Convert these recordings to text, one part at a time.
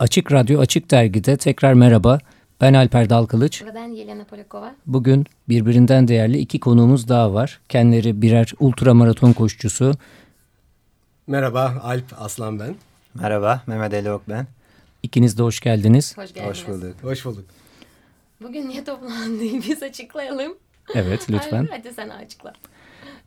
Açık Radyo Açık Dergi'de tekrar merhaba. Ben Alper Dalkılıç. Ve ben Yelena Polikova. Bugün birbirinden değerli iki konuğumuz daha var. Kendileri birer ultramaraton koşucusu. Merhaba Alp Aslan ben. Merhaba Mehmet Ali Ok ben. İkiniz de hoş geldiniz. Hoş geldiniz. Hoş bulduk. Hoş bulduk. Bugün niye toplandık biz açıklayalım. Evet lütfen. Hadi sen açıkla.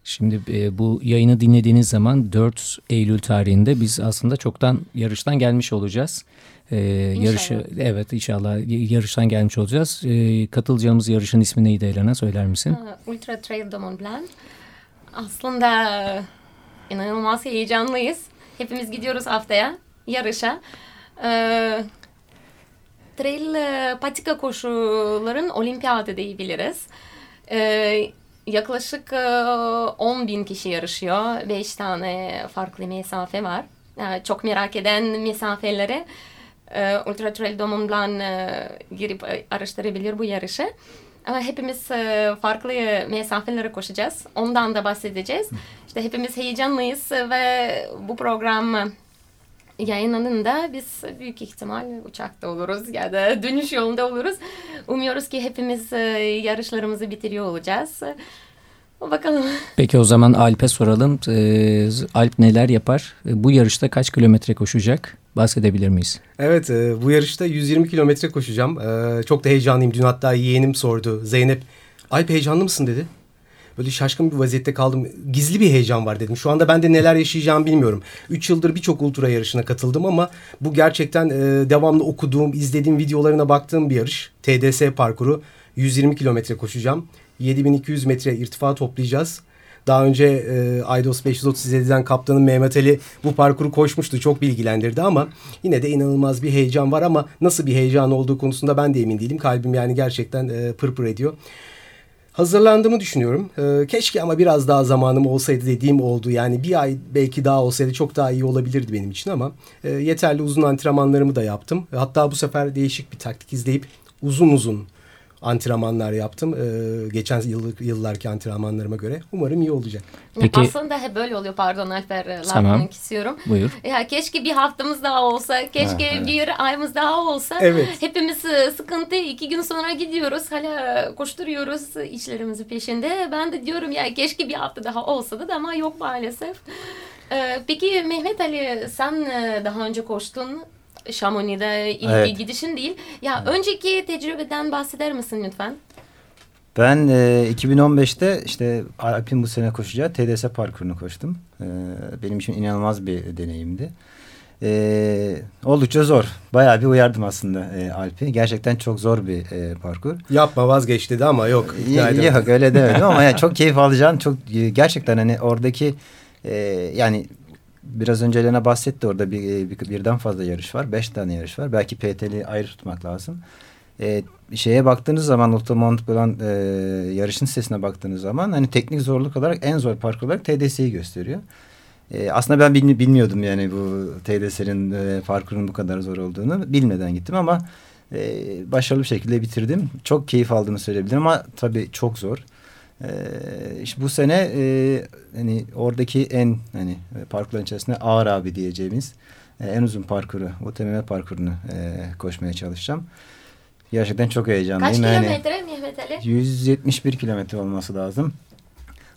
Şimdi e, bu yayını dinlediğiniz zaman 4 Eylül tarihinde biz aslında çoktan yarıştan gelmiş olacağız. E, yarışı evet inşallah yarıştan gelmiş olacağız. E, katılacağımız yarışın ismi neydi Elena söyler misin? Ultra Trail de Mont Blanc. Aslında inanılmaz heyecanlıyız. Hepimiz gidiyoruz haftaya yarışa. Ee, trail e, patika koşuların olimpiyatı diyebiliriz. Ee, yaklaşık e, 10 bin kişi yarışıyor. 5 tane farklı mesafe var. Ee, çok merak eden mesafeleri e, Ultra Trail Blanc e, girip e, araştırabilir bu yarışı. Ama hepimiz e, farklı mesafelere koşacağız. Ondan da bahsedeceğiz. İşte hepimiz heyecanlıyız ve bu program yayınlanında biz büyük ihtimal uçakta oluruz ya da dönüş yolunda oluruz. Umuyoruz ki hepimiz yarışlarımızı bitiriyor olacağız. Bakalım. Peki o zaman Alp'e soralım. Ee, Alp neler yapar? Bu yarışta kaç kilometre koşacak? Bahsedebilir miyiz? Evet e, bu yarışta 120 kilometre koşacağım. E, çok da heyecanlıyım. Dün hatta yeğenim sordu. Zeynep Alp heyecanlı mısın dedi. Böyle şaşkın bir vaziyette kaldım. Gizli bir heyecan var dedim. Şu anda ben de neler yaşayacağımı bilmiyorum. Üç yıldır birçok ultra yarışına katıldım ama bu gerçekten e, devamlı okuduğum, izlediğim videolarına baktığım bir yarış. TDS parkuru. 120 kilometre koşacağım. 7200 metre irtifa toplayacağız. Daha önce e, Aydos 537'den kaptanın Mehmet Ali bu parkuru koşmuştu. Çok bilgilendirdi ama yine de inanılmaz bir heyecan var ama nasıl bir heyecan olduğu konusunda ben de emin değilim. Kalbim yani gerçekten e, pırpır ediyor. Hazırlandığımı düşünüyorum. E, keşke ama biraz daha zamanım olsaydı dediğim oldu. Yani bir ay belki daha olsaydı çok daha iyi olabilirdi benim için ama e, yeterli uzun antrenmanlarımı da yaptım. Hatta bu sefer değişik bir taktik izleyip uzun uzun antrenmanlar yaptım. Ee, geçen yıllık, yıllarki antrenmanlarıma göre. Umarım iyi olacak. Peki- Aslında hep böyle oluyor. Pardon Alper. Tamam. kesiyorum. Buyur. Ya keşke bir haftamız daha olsa, keşke Ha, evet. bir ayımız daha olsa. Evet. Hepimiz e, sıkıntı iki gün sonra gidiyoruz. Hala koşturuyoruz işlerimizi peşinde. Ben de diyorum ya keşke bir hafta daha olsa da ama yok maalesef. Ee, peki Mehmet Ali sen e, daha önce koştun. Chamonix'de ilk Evet. gidişin değil. Ya önceki tecrübeden bahseder misin lütfen? Ben e, 2015'te işte Alp'in bu sene koşacağı TDS parkurunu koştum. E, benim için inanılmaz bir deneyimdi. E, oldukça zor. Bayağı bir uyardım aslında e, Alp'i. Gerçekten çok zor bir e, parkur. Yapma vazgeç dedi ama yok. edemedim. Yok öyle demedim ama yani çok keyif alacağın çok e, gerçekten hani oradaki e, yani biraz önce Elena bahsetti orada bir, e, bir- birden fazla yarış var. Beş tane yarış var. Belki PTL'i ayrı tutmak lazım. E, şeye baktığınız zaman Ultramont Blanc e, yarışın sitesine baktığınız zaman hani teknik zorluk olarak en zor parkur olarak TDS'yi gösteriyor. E, aslında ben bilmi- bilmiyordum yani bu TDS'nin e, parkurun bu kadar zor olduğunu. Bilmeden gittim ama e, başarılı bir şekilde bitirdim. Çok keyif aldığımı söyleyebilirim ama tabii çok zor. E, işte bu sene e, hani oradaki en hani e, parkurların içerisinde ağır abi diyeceğimiz e, en uzun parkuru, UTMB parkurunu e, koşmaya çalışacağım. Gerçekten çok heyecanlıyım. Kaç Yani- kilometre Mehmet Ali? 171 kilometre olması lazım.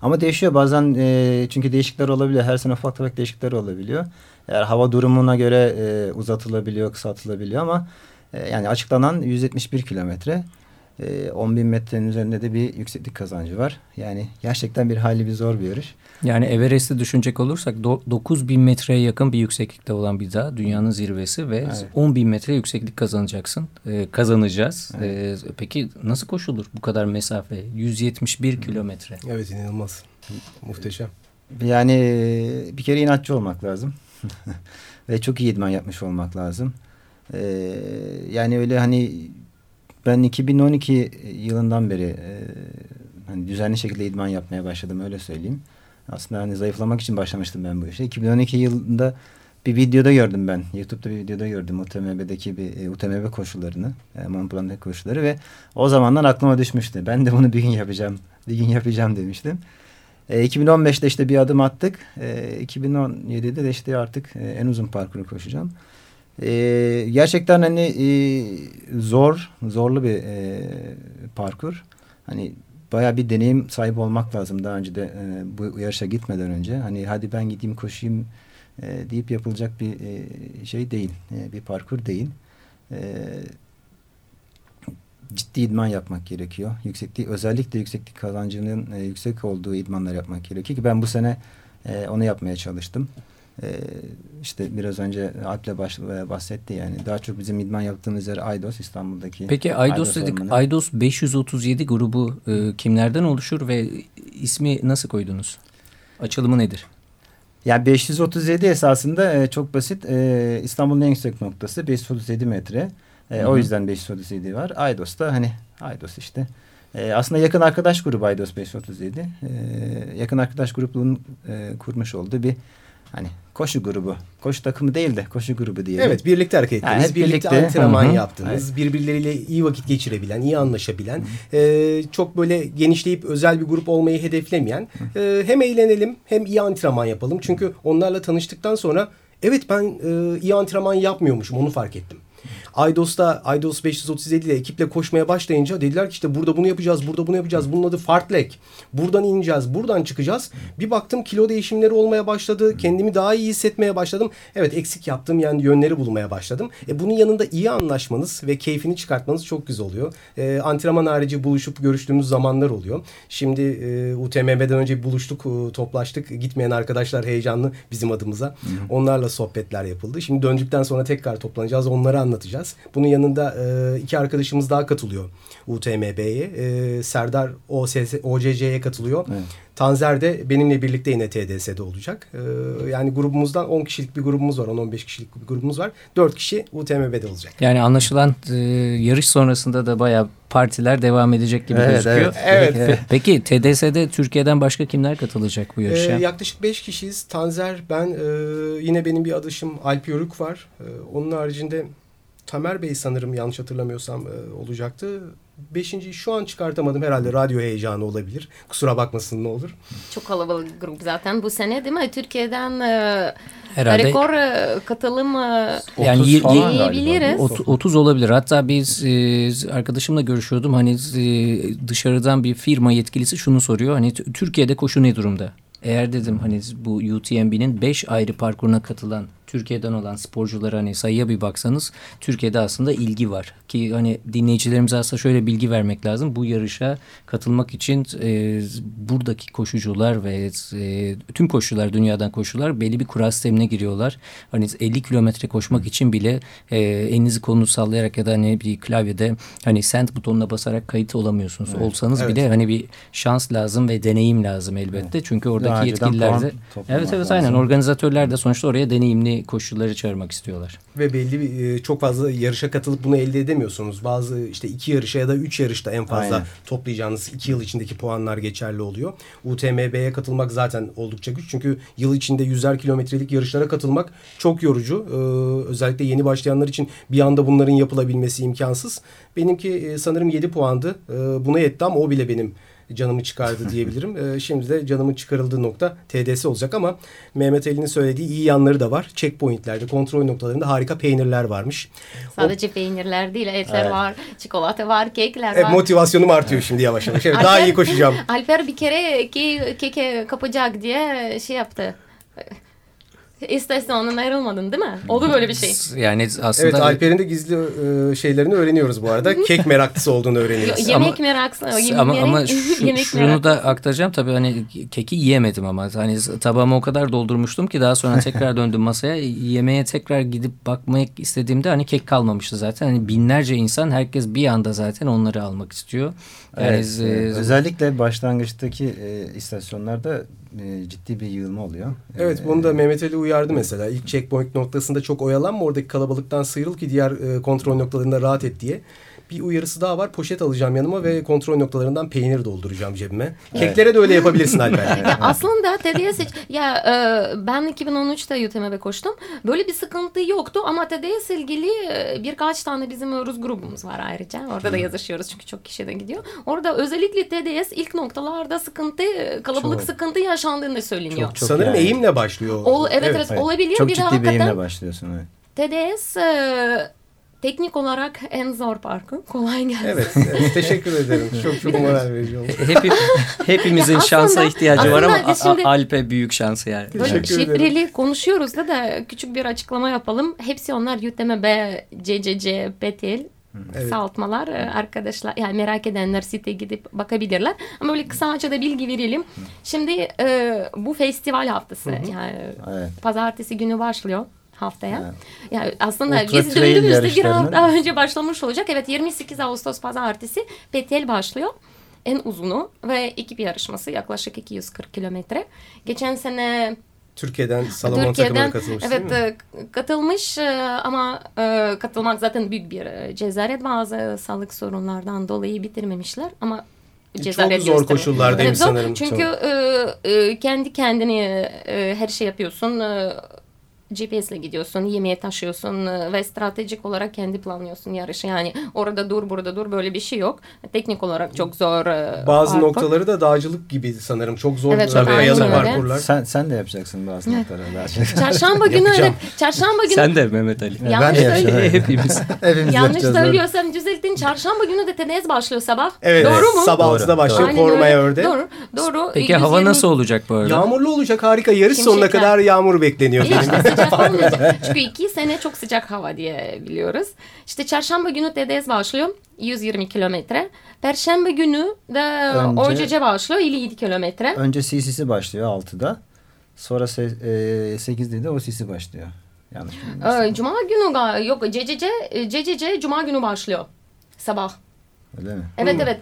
Ama değişiyor bazen e, çünkü değişiklikler olabiliyor. Her sene ufak tefek değişiklikler olabiliyor. Eğer hava durumuna göre e, uzatılabiliyor, kısaltılabiliyor ama e, yani açıklanan 171 kilometre. E, 10 bin metrenin üzerinde de bir yükseklik kazancı var. Yani gerçekten bir hayli bir zor bir yarış. Yani Everest'i düşünecek olursak do- 9000 metreye yakın bir yükseklikte olan bir dağ. Dünyanın zirvesi ve Evet. 10 bin metre yükseklik kazanacaksın. Ee, kazanacağız. Ee, peki nasıl koşulur bu kadar mesafe? 171 kilometre. Evet inanılmaz. Muhteşem. Yani e, bir kere inatçı olmak lazım. Ve çok iyi idman yapmış olmak lazım. Ee, yani öyle hani ben 2012 yılından beri e, hani düzenli şekilde idman yapmaya başladım öyle söyleyeyim. Aslında hani zayıflamak için başlamıştım ben bu işe. 2012 yılında bir videoda gördüm ben. YouTube'da bir videoda gördüm UTMB'deki bir e, UTMB koşullarını. E, Mont koşulları ve o zamandan aklıma düşmüştü. Ben de bunu bir gün yapacağım. Bir gün yapacağım demiştim. E, 2015'te işte bir adım attık. E, 2017'de de işte artık e, en uzun parkuru koşacağım. E, gerçekten hani e, zor, zorlu bir e, parkur. Hani baya bir deneyim sahibi olmak lazım daha önce de e, bu yarışa gitmeden önce. Hani hadi ben gideyim koşayım e, deyip yapılacak bir e, şey değil. E, bir parkur değil. E, ciddi idman yapmak gerekiyor. Yüksekliği özellikle yükseklik kazancının e, yüksek olduğu idmanlar yapmak gerekiyor ki ben bu sene e, onu yapmaya çalıştım. E, işte biraz önce Alp'le e, bahsetti yani. Daha çok bizim idman yaptığımız yer Aydos İstanbul'daki. Peki Aydos, dedik. ormanı. Aydos 537 grubu e, kimlerden oluşur ve ismi nasıl koydunuz? Açılımı nedir? Yani 537 esasında e, çok basit. E, İstanbul'un en yüksek noktası 537 metre. E, Hı hı. o yüzden 537 var. Aydos da hani Aydos işte. E, aslında yakın arkadaş grubu Aydos 537. E, yakın arkadaş grubunun e, kurmuş olduğu bir hani koşu grubu. Koşu takımı değil de koşu grubu diyelim. Evet birlikte hareket Yani ettiniz. hep birlikte, birlikte. antrenman Hı hı. yaptınız. Birbirleriyle iyi vakit geçirebilen, iyi anlaşabilen, e, çok böyle genişleyip özel bir grup olmayı hedeflemeyen, e, hem eğlenelim hem iyi antrenman yapalım. Çünkü onlarla tanıştıktan sonra evet ben e, iyi antrenman yapmıyormuşum onu fark ettim. Aydos'ta Aydos 537 ile ekiple koşmaya başlayınca dediler ki işte burada bunu yapacağız, burada bunu yapacağız. Bunun adı fartlek. Buradan ineceğiz, buradan çıkacağız. Bir baktım kilo değişimleri olmaya başladı. Kendimi daha iyi hissetmeye başladım. Evet eksik yaptığım yani yönleri bulmaya başladım. E, bunun yanında iyi anlaşmanız ve keyfini çıkartmanız çok güzel oluyor. E, antrenman harici buluşup görüştüğümüz zamanlar oluyor. Şimdi e, UTMB'den önce buluştuk, e, toplaştık. Gitmeyen arkadaşlar heyecanlı bizim adımıza. Onlarla sohbetler yapıldı. Şimdi döndükten sonra tekrar toplanacağız. Onları anlatacağız. Bunun yanında e, iki arkadaşımız daha katılıyor UTMB'ye. E, Serdar OSS, OCC'ye katılıyor. Evet. Tanzer de benimle birlikte yine TDS'de olacak. E, yani grubumuzdan 10 kişilik bir grubumuz var. 10-15 kişilik bir grubumuz var. 4 kişi UTMB'de olacak. Yani anlaşılan e, yarış sonrasında da bayağı partiler devam edecek gibi Evet, gözüküyor. evet. Pe- Peki TDS'de Türkiye'den başka kimler katılacak bu yarışa? Ee, yaklaşık 5 kişiyiz. Tanzer, ben, e, yine benim bir adaşım Alp Yörük var. E, onun haricinde Tamer Bey sanırım yanlış hatırlamıyorsam e, olacaktı. Beşinciyi şu an çıkartamadım. Herhalde radyo heyecanı olabilir. Kusura bakmasın ne olur. Çok kalabalık grup zaten bu sene değil mi? Türkiye'den e, Herhalde rekor e, katılım e, Yani 30 y- falan y- galiba. diyebiliriz. Ot- 30 olabilir. Hatta biz e, arkadaşımla görüşüyordum. Hani e, dışarıdan bir firma yetkilisi şunu soruyor. Hani Türkiye'de koşu ne durumda? Eğer dedim hani bu UTMB'nin 5 ayrı parkuruna katılan Türkiye'den olan sporculara hani sayıya bir baksanız Türkiye'de aslında ilgi var. Ki hani dinleyicilerimize aslında şöyle bilgi vermek lazım. Bu yarışa katılmak için e, buradaki koşucular ve e, tüm koşucular dünyadan koşular belli bir kural sistemine giriyorlar. Hani 50 kilometre koşmak için bile e, elinizi kolunuzu sallayarak ya da hani bir klavyede hani send butonuna basarak kayıt olamıyorsunuz. Olsanız Evet. bile hani bir şans lazım ve deneyim lazım elbette. Çünkü Daha oradaki yetkililer de Evet evet lazım. aynen organizatörler de sonuçta oraya deneyimli koşucuları çağırmak istiyorlar. Ve belli bir e, çok fazla yarışa katılıp bunu elde edemiyorsunuz. Bazı işte iki yarışa ya da üç yarışta en fazla Aynen. toplayacağınız iki yıl içindeki puanlar geçerli oluyor. UTMB'ye katılmak zaten oldukça güç. Çünkü yıl içinde yüzer kilometrelik yarışlara katılmak çok yorucu. Ee, özellikle yeni başlayanlar için bir anda bunların yapılabilmesi imkansız. Benimki e, sanırım 7 puandı. Ee, buna yetti ama o bile benim canımı çıkardı diyebilirim. Ee, şimdi de canımın çıkarıldığı nokta TDS olacak ama Mehmet Ali'nin söylediği iyi yanları da var. Checkpointlerde, kontrol noktalarında harika peynirler varmış. Sadece peynirler değil, etler Evet. var, çikolata var, kekler E, var. motivasyonum artıyor şimdi yavaş yavaş. Evet, daha iyi koşacağım. Alper bir kere ke keke kapacak diye şey yaptı. İstasyondan ayrılmadın değil mi? Oldu böyle bir şey. Yani aslında Evet Alper'in de gizli e, şeylerini öğreniyoruz bu arada. Kek meraklısı olduğunu öğreniyoruz. Yemek meraksı. yemek- ama ama şu- yemek şunu meraklısı. da aktaracağım tabii hani keki yiyemedim ama hani tabağımı o kadar doldurmuştum ki daha sonra tekrar döndüm masaya yemeğe tekrar gidip bakmak istediğimde hani kek kalmamıştı zaten hani binlerce insan herkes bir anda zaten onları almak istiyor. Yani Evet, e, özellikle başlangıçtaki e, istasyonlarda e, ciddi bir yığılma oluyor. Evet E, bunu da Mehmet Ali uyardı mesela. İlk checkpoint noktasında çok oyalanma oradaki kalabalıktan sıyrıl ki diğer e, kontrol noktalarında rahat et diye. Bir uyarısı daha var. Poşet alacağım yanıma ve kontrol noktalarından peynir dolduracağım cebime. Keklere de öyle yapabilirsin Alper. Ya aslında TDS ya e, ben 2013'te UTMB koştum. Böyle bir sıkıntı yoktu ama TDS ilgili e, birkaç tane bizim Rus grubumuz var ayrıca. Orada da yazışıyoruz çünkü çok kişi de gidiyor. Orada özellikle TDS ilk noktalarda sıkıntı, kalabalık Çok. sıkıntı yaşandığını söyleniyor. Çok- çok Sanırım yani. eğimle başlıyor. Ol, evet, evet, Evet. olabilir. Çok bir de ciddi bir eğimle başlıyorsun. Evet. TDS e, teknik olarak en zor parkur. Kolay gelsin. Evet, evet teşekkür ederim. Çok çok moral verici oldu. Hep, hepimizin Ya şansa aslında- ihtiyacı var ama aslında şimdi- Alp'e büyük şansı yani. Böyle Teşekkür ederim. şifreli konuşuyoruz da da küçük bir açıklama yapalım. Hepsi onlar UTMB, CCC, PTL Evet. kısaltmalar Ee, arkadaşlar yani merak edenler siteye gidip bakabilirler. Ama böyle kısaca da bilgi verelim. Şimdi e, bu festival haftası yani Evet. pazartesi günü başlıyor haftaya. Evet. Yani aslında Ultra biz döndüğümüzde bir hafta önce başlamış olacak. Evet 28 Ağustos pazartesi PTL başlıyor. En uzunu ve ekip yarışması yaklaşık 240 kilometre. Geçen sene Türkiye'den Salomon takımına katılmış evet değil mi? e, katılmış e, ama e, katılmak zaten büyük bir cesaret bazı sağlık sorunlardan dolayı bitirmemişler ama cesaret Çok zor göstermiş. koşullardaymış zor. sanırım. Çünkü e, kendi kendini her şey yapıyorsun. E, GPS ile gidiyorsun, yemeğe taşıyorsun e, ve stratejik olarak kendi planlıyorsun yarışı. Yani orada dur, burada dur böyle bir şey yok. Teknik olarak çok zor. e, Bazı parkur. noktaları da dağcılık gibi sanırım. Çok zor Evet, çok kayalı öyle. parkurlar. Sen, sen de yapacaksın bazı noktaları daha çok. Çarşamba günü evet. Yapacağım. Çarşamba günü Sen de Mehmet Ali. ben Yanlış de yapacağım. Hepimiz. Hepimiz Yanlış söylüyorsam düzeltin. Çarşamba günü de TDS başlıyor sabah. Evet, Doğru evet. mu? Sabah Doğru, 6'da başlıyor Aynen korumaya öyle. örde. Doğru. Doğru. Peki hava 120 nasıl olacak bu arada? Yağmurlu olacak harika. Yarış Şimşekler. sonuna kadar yağmur bekleniyor. İşte sıcak olmayacak. Çünkü iki sene çok sıcak hava diye biliyoruz. İşte çarşamba günü TDS başlıyor. 120 kilometre. Perşembe günü de Önce- OCC başlıyor. 57 kilometre. Önce CC'si başlıyor 6'da. Sonra e, 8'de de o CC başlıyor. Yanlış. Ee, Cuma günü yok CCC, CCC Cuma günü başlıyor. Sabah. Öyle mi? Evet Hmm. evet.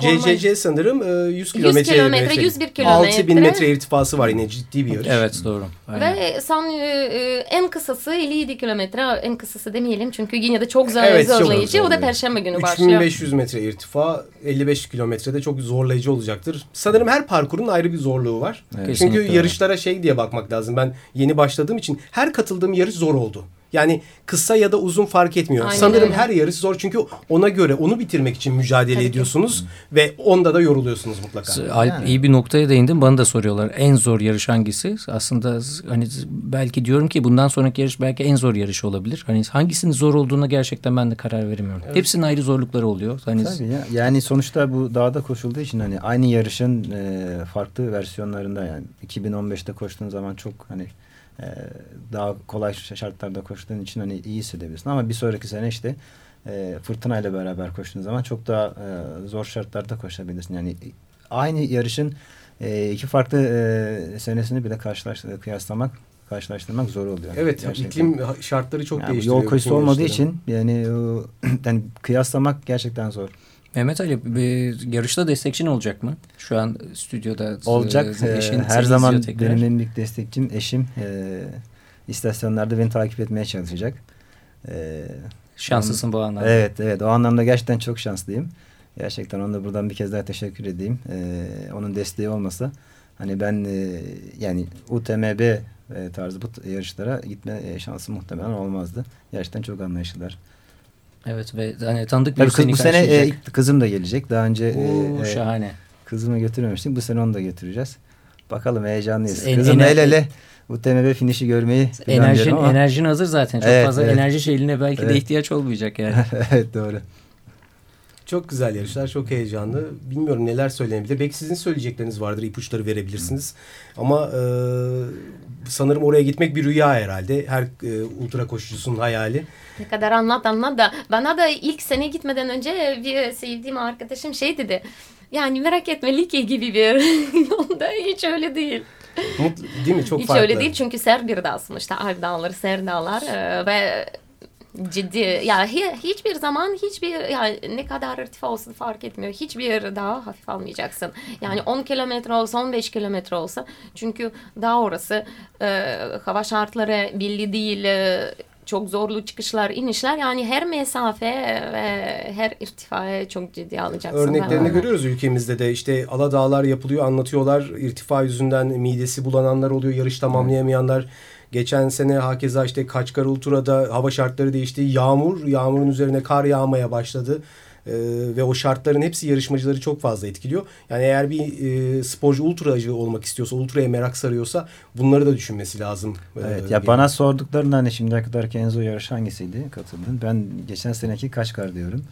CCC sanırım e, 100 100 kilometre. kilometre, 101 kilometre. 6000 metre irtifası var yine ciddi bir yarış. Evet doğru. Aynen. Ve son e, e, en kısası 57 kilometre. En kısası demeyelim çünkü yine de çok zor, Evet, çok zorlayıcı. o da perşembe günü başlıyor. 3500 metre irtifa 55 kilometrede çok zorlayıcı olacaktır. Sanırım her parkurun ayrı bir zorluğu var. Evet. Çünkü yarışlara şey diye bakmak lazım. Ben yeni başladığım için her katıldığım yarış zor oldu. Yani kısa ya da uzun fark etmiyor. Aynen Sanırım öyle. her yarış zor çünkü ona göre onu bitirmek için mücadele Tabii ki. ediyorsunuz ve onda da yoruluyorsunuz mutlaka. Alp Yani. iyi bir noktaya değindin. Bana da soruyorlar. En zor yarış hangisi? Aslında hani belki diyorum ki bundan sonraki yarış belki en zor yarış olabilir. Hani hangisinin zor olduğuna gerçekten ben de karar veremiyorum. Hepsinin ayrı zorlukları oluyor. Hani Tabii ya. Yani sonuçta bu dağda koşulduğu için hani aynı yarışın e, farklı versiyonlarında yani 2015'te koştuğun zaman çok hani e, daha kolay şartlarda koştuğun için hani iyi hissediyorsun ama bir sonraki sene işte e, fırtınayla beraber koştuğun zaman çok daha e, zor şartlarda koşabilirsin. Yani aynı yarışın e, iki farklı e, senesini bile karşılaş kıyaslamak karşılaştırmak zor oluyor. Evet Gerçekten. iklim şartları çok Yani değiştiriyor. yol koşusu olmadığı için yani, yani kıyaslamak gerçekten zor. Mehmet Ali bir yarışta destekçin olacak mı? Şu an stüdyoda Olacak. e, Ee, eşin her seni zaman tekrar. benim en büyük destekçim eşim. Ee, istasyonlarda beni takip etmeye çalışacak. Ee, Şanslısın bu anlamda. evet evet o anlamda gerçekten çok şanslıyım. Gerçekten ona da buradan bir kez daha teşekkür edeyim. Ee, onun desteği olmasa hani ben e, yani UTMB e, tarzı bu yarışlara gitme e, şansı muhtemelen olmazdı. Gerçekten çok anlayışlılar. Evet ve hani tanıdık bir Tabii bu sene e, kızım da gelecek. Daha önce e, Oo, e, şahane. Kızımı götürmemiştik. Bu sene onu da götüreceğiz. Bakalım heyecanlıyız. En- Kızım el ele UTMB finişi görmeyi Enerjin, ama. enerjin hazır zaten. Çok Evet, fazla evet. enerji şeyine belki de Evet. ihtiyaç olmayacak yani. evet doğru. Çok güzel yarışlar, çok heyecanlı. Bilmiyorum neler söylenebilir. Belki sizin söyleyecekleriniz vardır, ipuçları verebilirsiniz. Ama e, sanırım oraya gitmek bir rüya herhalde. Her e, ultra koşucusunun hayali. Ne kadar anlat anlat da bana da ilk sene gitmeden önce bir sevdiğim arkadaşım şey dedi. Yani merak etme Likya gibi bir yolda hiç öyle değil. Mutlu, değil mi? Çok hiç farklı. öyle değil çünkü ser bir dağ sonuçta Alp dağları, ser dağlar ve ciddi ya hi- hiçbir zaman hiçbir ya ne kadar irtifa olsun fark etmiyor. Hiçbir dağ hafif almayacaksın. Yani 10 kilometre olsa 15 kilometre olsa çünkü dağ orası e, hava şartları belli değil. e, çok zorlu çıkışlar, inişler yani her mesafe ve her irtifaya çok ciddi alacaksın. Örneklerini Ben- görüyoruz ülkemizde de işte Aladağlar yapılıyor anlatıyorlar irtifa yüzünden midesi bulananlar oluyor yarış tamamlayamayanlar geçen sene hakeza işte Kaçkar Ultra'da hava şartları değişti yağmur yağmurun üzerine kar yağmaya başladı E, ve o şartların hepsi yarışmacıları çok fazla etkiliyor. Yani eğer bir e, sporcu ultracı olmak istiyorsa, ultraya merak sarıyorsa bunları da düşünmesi lazım. E, evet, ya bana sorduklarında hani şimdiye kadar Kenzo yarışı hangisiydi katıldın? Ben geçen seneki Kaşkar diyorum.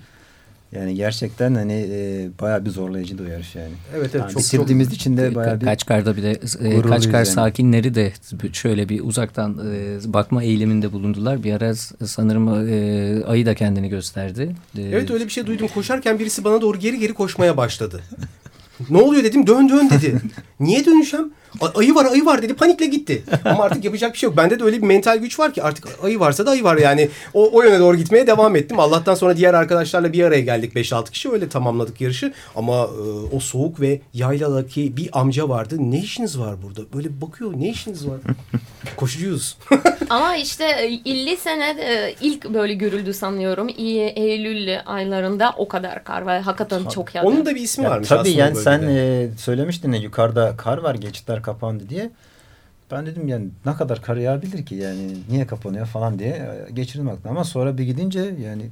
Yani gerçekten hani e, bayağı bir zorlayıcıydı o yarış yani. Evet evet. Yani çok, bitirdiğimiz çok, için de bayağı bir Kaçkar'da bir de e, Kaçkar yani. sakinleri de şöyle bir uzaktan e, bakma eğiliminde bulundular. Bir ara sanırım e, ayı da kendini gösterdi. E, evet öyle bir şey duydum. Koşarken birisi bana doğru geri geri koşmaya başladı. ne oluyor dedim dön dön dedi. Niye dönüşem? Ayı var ayı var dedi panikle gitti. Ama artık yapacak bir şey yok. Bende de öyle bir mental güç var ki artık ayı varsa da ayı var yani. O, o yöne doğru gitmeye devam ettim. Allah'tan sonra diğer arkadaşlarla bir araya geldik 5-6 kişi öyle tamamladık yarışı. Ama e, o soğuk ve yayladaki bir amca vardı. Ne işiniz var burada? Böyle bakıyor ne işiniz var? Koşucuyuz. Ama işte 50 sene e, ilk böyle görüldü sanıyorum. Eylül aylarında o kadar kar var. Hakikaten çok yağdı. Onun da bir ismi ya, varmış tabii aslında. Tabii yani sen e, söylemiştin ya yukarıda kar var geçitler kapandı diye. Ben dedim yani ne kadar kar yağabilir ki yani niye kapanıyor falan diye e, geçirdim aklımda. Ama sonra bir gidince yani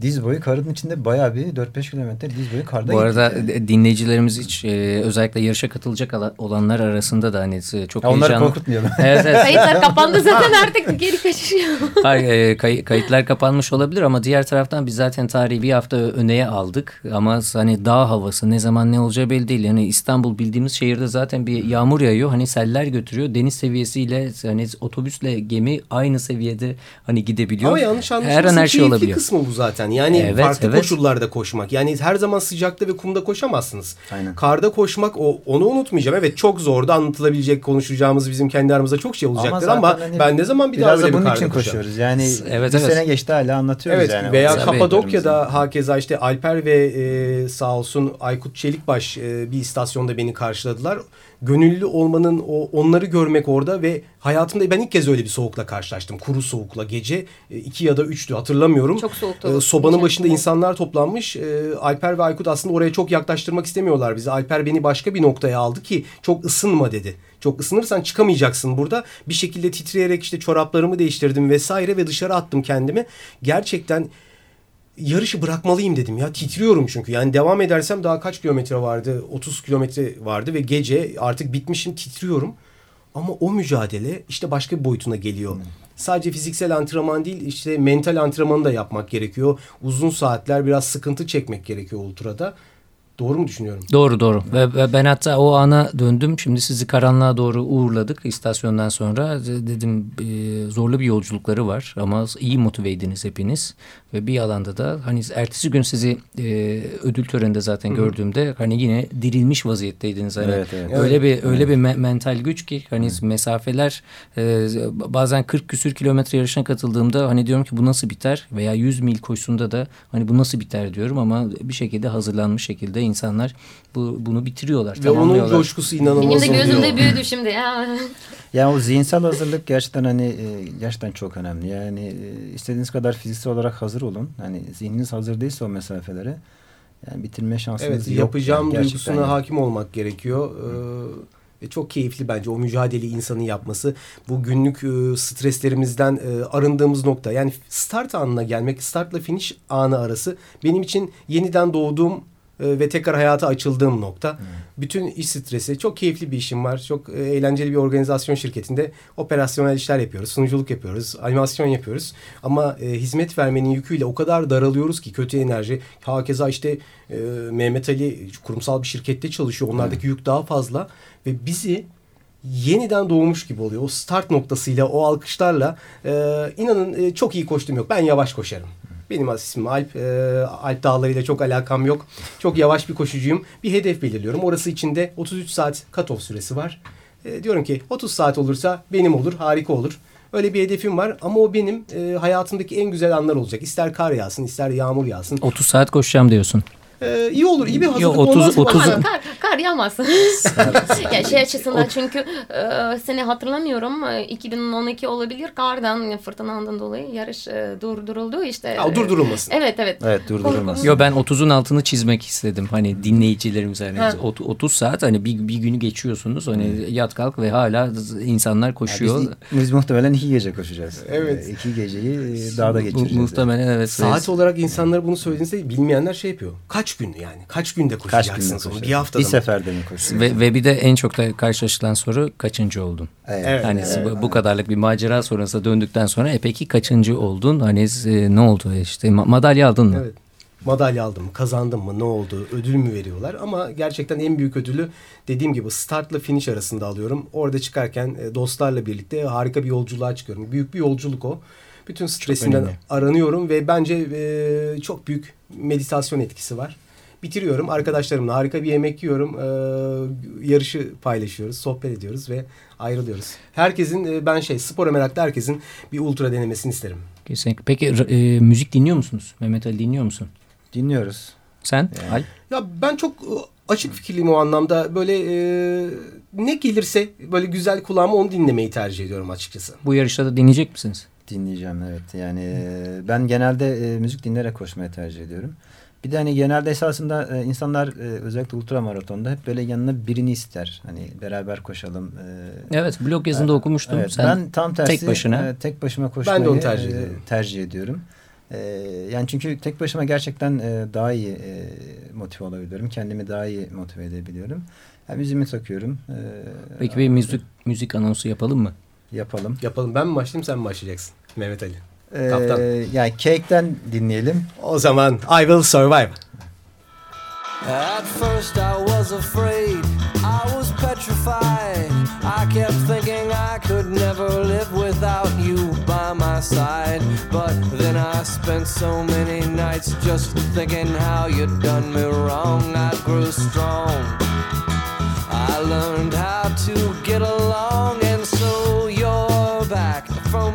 diz boyu karın içinde bayağı bir 4-5 kilometre diz boyu karda Bu arada yani. dinleyicilerimiz hiç e, özellikle yarışa katılacak olanlar arasında da hani e, çok ya heyecanlı. Onları korkutmayalım. evet, evet. Kayıtlar kapandı zaten artık geri kaçışıyor. Hayır, e, kay, kayıtlar kapanmış olabilir ama diğer taraftan biz zaten tarihi bir hafta öneye aldık. Ama hani dağ havası ne zaman ne olacağı belli değil. Yani İstanbul bildiğimiz şehirde zaten bir yağmur yağıyor. Hani seller götürüyor. Deniz seviyesiyle hani otobüsle gemi aynı seviyede hani gidebiliyor. Ama yanlış anlaşılmasın her an her şey olabiliyor. kısmı bu zaten zaten. Yani evet, farklı evet. koşullarda koşmak. Yani her zaman sıcakta ve kumda koşamazsınız. Aynen. Karda koşmak o, onu unutmayacağım. Evet çok zordu anlatılabilecek konuşacağımız bizim kendi aramızda çok şey olacaktır ama, ama hani ben ne zaman bir daha öyle bir karda için koşuyoruz. Yani evet, bir evet. sene geçti hala anlatıyoruz evet, yani. Veya Kapadokya'da hakeza işte Alper ve e, sağ olsun Aykut Çelikbaş e, bir istasyonda beni karşıladılar gönüllü olmanın o onları görmek orada ve hayatımda ben ilk kez öyle bir soğukla karşılaştım. Kuru soğukla gece e, iki ya da üçtü hatırlamıyorum. Çok soğuktu. E, sobanın başında insanlar toplanmış. E, Alper ve Aykut aslında oraya çok yaklaştırmak istemiyorlar bizi. Alper beni başka bir noktaya aldı ki çok ısınma dedi. Çok ısınırsan çıkamayacaksın burada. Bir şekilde titreyerek işte çoraplarımı değiştirdim vesaire ve dışarı attım kendimi. Gerçekten yarışı bırakmalıyım dedim ya. Titriyorum çünkü. Yani devam edersem daha kaç kilometre vardı? 30 kilometre vardı ve gece artık bitmişim titriyorum. Ama o mücadele işte başka bir boyutuna geliyor. Hmm. Sadece fiziksel antrenman değil işte mental antrenmanı da yapmak gerekiyor. Uzun saatler biraz sıkıntı çekmek gerekiyor ultrada. Doğru mu düşünüyorum? Doğru doğru. Ve, ve ben hatta o ana döndüm. Şimdi sizi karanlığa doğru uğurladık istasyondan sonra. Dedim e, zorlu bir yolculukları var ama iyi motiveydiniz hepiniz. Ve bir alanda da hani ertesi gün sizi e, ödül töreninde zaten Hı -hı. gördüğümde hani yine dirilmiş vaziyetteydiniz. Hani evet, evet. Öyle bir öyle evet. bir me mental güç ki hani Hı -hı. mesafeler e, bazen 40 küsür kilometre yarışına katıldığımda hani diyorum ki bu nasıl biter veya 100 mil koşusunda da hani bu nasıl biter diyorum ama bir şekilde hazırlanmış şekilde insanlar bu, bunu bitiriyorlar. Ve onun coşkusu inanılmaz Benim de gözümde büyüdü şimdi ya. Yani o zihinsel hazırlık gerçekten hani e, gerçekten çok önemli. Yani e, istediğiniz kadar fiziksel olarak hazır olun. Hani zihniniz hazır değilse o mesafelere yani bitirme şansınız evet, yok. Yapacağım yani, duygusuna yani. hakim olmak gerekiyor. Ee, ve çok keyifli bence o mücadele insanın yapması. Bu günlük e, streslerimizden e, arındığımız nokta. Yani start anına gelmek, startla finish anı arası benim için yeniden doğduğum ve tekrar hayata açıldığım nokta. Hmm. Bütün iş stresi, çok keyifli bir işim var. Çok e, eğlenceli bir organizasyon şirketinde operasyonel işler yapıyoruz, sunuculuk yapıyoruz, animasyon yapıyoruz. Ama e, hizmet vermenin yüküyle o kadar daralıyoruz ki kötü enerji. Hakeza işte e, Mehmet Ali kurumsal bir şirkette çalışıyor. Onlardaki hmm. yük daha fazla ve bizi yeniden doğmuş gibi oluyor. O start noktasıyla, o alkışlarla e, inanın e, çok iyi koştum yok. Ben yavaş koşarım. Benim ismim Alp. E, Alp dağlarıyla çok alakam yok. Çok yavaş bir koşucuyum. Bir hedef belirliyorum. Orası içinde 33 saat cut-off süresi var. E, diyorum ki 30 saat olursa benim olur, harika olur. Öyle bir hedefim var ama o benim e, hayatımdaki en güzel anlar olacak. İster kar yağsın, ister yağmur yağsın. 30 saat koşacağım diyorsun. Ee, iyi olur. iyi bir hazırlık Yo, 30 olmaz mı? 30 Ama kar, kar yağmasın. ya şey açısından çünkü e, seni hatırlamıyorum e, 2012 olabilir kardan fırtınadan dolayı yarış e, durduruldu işte. Ya, durdurulmasın. Evet evet. Evet durdurulmaz. Yo ben 30'un altını çizmek istedim. Hani dinleyicilerimiz hani Ha. ot- 30 saat hani bir, bir günü geçiyorsunuz. Hani yat kalk ve hala insanlar koşuyor. Biz, biz muhtemelen iki gece koşacağız. Evet. Ee, iki geceyi e, dağda Bu, geçireceğiz. muhtemelen evet. Saat olarak insanlara bunu söylediğinizde bilmeyenler şey yapıyor. Kaç gün yani? Kaç günde Kaç günde koşacaksınız onu? koşacağız? Bir haftada Bir mı? seferde mi koşacağız? Ve, ve bir de en çok da karşılaşılan soru kaçıncı oldun? Evet. Evet. Hani bu, bu kadarlık bir macera sonrası döndükten sonra e peki kaçıncı oldun? Hani e, ne oldu işte ma- madalya aldın mı? Evet. Madalya aldım mı? Kazandım mı? Ne oldu? Ödül mü veriyorlar? Ama gerçekten en büyük ödülü dediğim gibi startla finish arasında alıyorum. Orada çıkarken e, dostlarla birlikte harika bir yolculuğa çıkıyorum. Büyük bir yolculuk o. Bütün stresinden aranıyorum ve bence e, çok büyük meditasyon etkisi var. Bitiriyorum. Arkadaşlarımla harika bir yemek yiyorum. E, yarışı paylaşıyoruz, sohbet ediyoruz ve ayrılıyoruz. Herkesin e, ben şey spora meraklı herkesin bir ultra denemesini isterim. Kesinlikle. Peki e, müzik dinliyor musunuz? Mehmet Ali dinliyor musun? Dinliyoruz. Sen? Yani. Ya ben çok e, açık fikirliyim o anlamda. Böyle e, ne gelirse böyle güzel kulağıma onu dinlemeyi tercih ediyorum açıkçası. Bu yarışta da dinleyecek misiniz? Dinleyeceğim evet. Yani e, ben genelde e, müzik dinleyerek koşmayı tercih ediyorum. Bir de hani genelde esasında e, insanlar e, özellikle ultramaratonda hep böyle yanına birini ister. Hani beraber koşalım. e, Evet blog yazında okumuştum. Evet, Sen ben tam tersi tek başına. e, tek başıma koşmayı Ben de onu tercih e, ediyorum. tercih ediyorum. E, yani çünkü tek başıma gerçekten e, daha iyi e, motive olabiliyorum. Kendimi daha iyi motive edebiliyorum. Yani müziğimi takıyorum. E, Peki bir müzik müzik anonsu yapalım mı? yapalım. Yapalım. Ben mi başlayayım sen mi başlayacaksın? Mehmet Ali. E, Kaptan. yani Cake'den dinleyelim. O zaman I Will Survive. At first I was afraid, I was petrified. I kept thinking I could never live without you by my side. But then I spent so many nights just thinking how you'd done me wrong. I grew strong. I learned how to get along, and so you're back from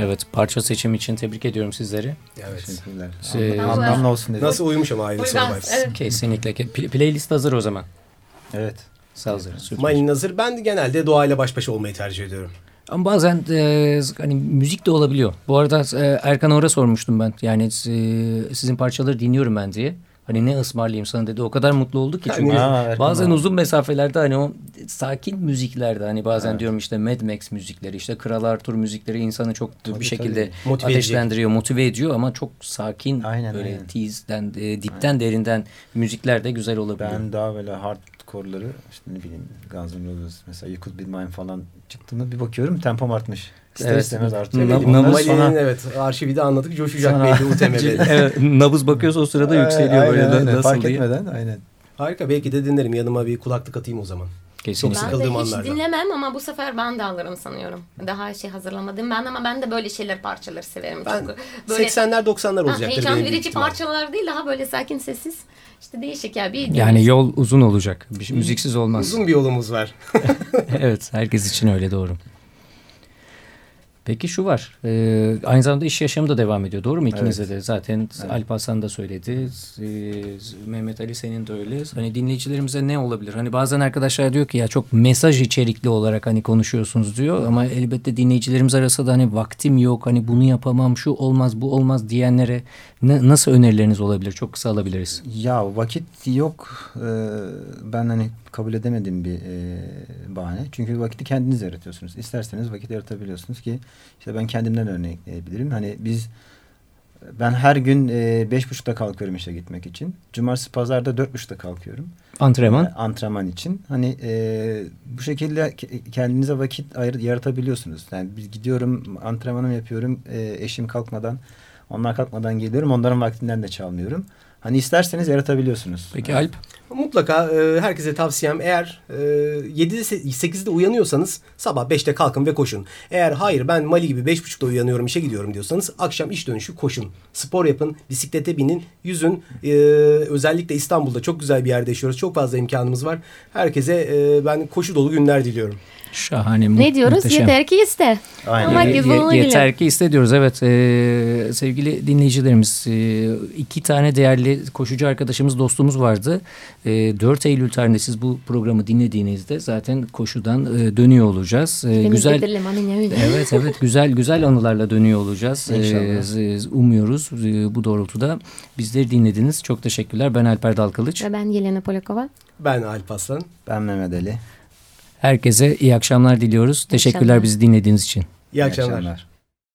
Evet parça seçimi için tebrik ediyorum sizleri. Evet. Teşekkürler. Ee, Anlam- Anlamlı olsun dedim. Nasıl uyumuş ama Uygar, Survive. evet. Kesinlikle. Pl- Playlist hazır o zaman. Evet. Hazır. süper. Mayın hazır. Ben de genelde doğayla baş başa olmayı tercih ediyorum. Ama bazen e, hani müzik de olabiliyor. Bu arada e, Erkan Or'a sormuştum ben. Yani e, sizin parçaları dinliyorum ben diye. Hani ne ısmarlayayım sana dedi. O kadar mutlu olduk ki. Çünkü Erkan bazen abi. uzun mesafelerde hani o sakin müziklerde hani bazen diyorum işte Mad Max müzikleri işte Kral Arthur müzikleri insanı çok bir şekilde tabii. Motive ateşlendiriyor, motive ediyor ama çok sakin Aynen, böyle aynen. tease'den, e, dipten derinden müzikler de güzel olabiliyor. Ben daha böyle hardcore'ları işte ne bileyim Guns N' Roses mesela You Could Be Mine falan çıktığında bir bakıyorum tempom artmış. İster Evet. istemez artıyor. Nam- Ondan nam- sonra- evet arşivi de anladık. Coşacak Sonra- belli UTMB'de. evet, nabız bakıyorsa o sırada yükseliyor Aynen, böyle aynen. nasıl Fark diye. etmeden aynen. Harika. Belki de dinlerim. Yanıma bir kulaklık atayım o zaman. Kesinlikle. Ben de sıkıldığım hiç anlarda. dinlemem ama bu sefer ben de alırım sanıyorum. Daha şey hazırlamadım ben ama ben de böyle şeyler parçaları severim. Ben Çünkü böyle 80'ler 90'lar ha, olacaktır. heyecan verici parçalar değil daha böyle sakin sessiz. İşte değişik ya bir Yani yol uzun olacak. Bir şey- müziksiz olmaz. Uzun bir yolumuz var. evet, herkes için öyle doğru. Peki şu var. E, aynı zamanda iş yaşamı da devam ediyor. Doğru mu ikinizde Evet. de? Zaten Evet. Alp Hasan da söyledi. E, Mehmet Ali senin de öyle. Hani dinleyicilerimize ne olabilir? Hani bazen arkadaşlar diyor ki ya çok mesaj içerikli olarak hani konuşuyorsunuz diyor. Ama elbette dinleyicilerimiz arasında da hani vaktim yok. Hani bunu yapamam, şu olmaz, bu olmaz diyenlere ne, nasıl önerileriniz olabilir? Çok kısa alabiliriz. Ya vakit yok. Ee, ben hani kabul edemediğim bir e, bahane. Çünkü vakiti kendiniz yaratıyorsunuz. İsterseniz vakit yaratabiliyorsunuz ki işte ben kendimden örnekleyebilirim. Hani biz ben her gün e, beş buçukta kalkıyorum işe gitmek için. Cumartesi pazarda dört buçukta kalkıyorum. Antrenman. E, antrenman için. Hani e, bu şekilde ke- kendinize vakit ayır, yaratabiliyorsunuz. Yani biz gidiyorum antrenmanımı yapıyorum. E, eşim kalkmadan, onlar kalkmadan geliyorum. Onların vaktinden de çalmıyorum. Hani isterseniz yaratabiliyorsunuz. Peki Alp? Mutlaka e, herkese tavsiyem eğer e, 7'de 8'de uyanıyorsanız sabah 5'te kalkın ve koşun. Eğer hayır ben Mali gibi 5.30'da uyanıyorum işe gidiyorum diyorsanız akşam iş dönüşü koşun. Spor yapın, bisiklete binin, yüzün. E, özellikle İstanbul'da çok güzel bir yerde yaşıyoruz. Çok fazla imkanımız var. Herkese e, ben koşu dolu günler diliyorum. Şahane. mu- Ne diyoruz? muhteşem. Yeter ki iste. Aynen. Ama olabilir. yeter ki iste diyoruz. Evet e, sevgili dinleyicilerimiz e, iki tane değerli koşucu arkadaşımız dostumuz vardı. E, 4 Eylül tarihinde siz bu programı dinlediğinizde zaten koşudan e, dönüyor olacağız. E, güzel. Evet evet güzel güzel anılarla dönüyor olacağız. E, İnşallah. z- umuyoruz e, bu doğrultuda. Bizleri dinlediniz. Çok teşekkürler. Ben Alper Dalkılıç. Ve ben Yelena Polakova. Ben Alp Aslan. Ben Mehmet Ali. Herkese iyi akşamlar diliyoruz. Teşekkürler akşamlar. bizi dinlediğiniz için. İyi akşamlar.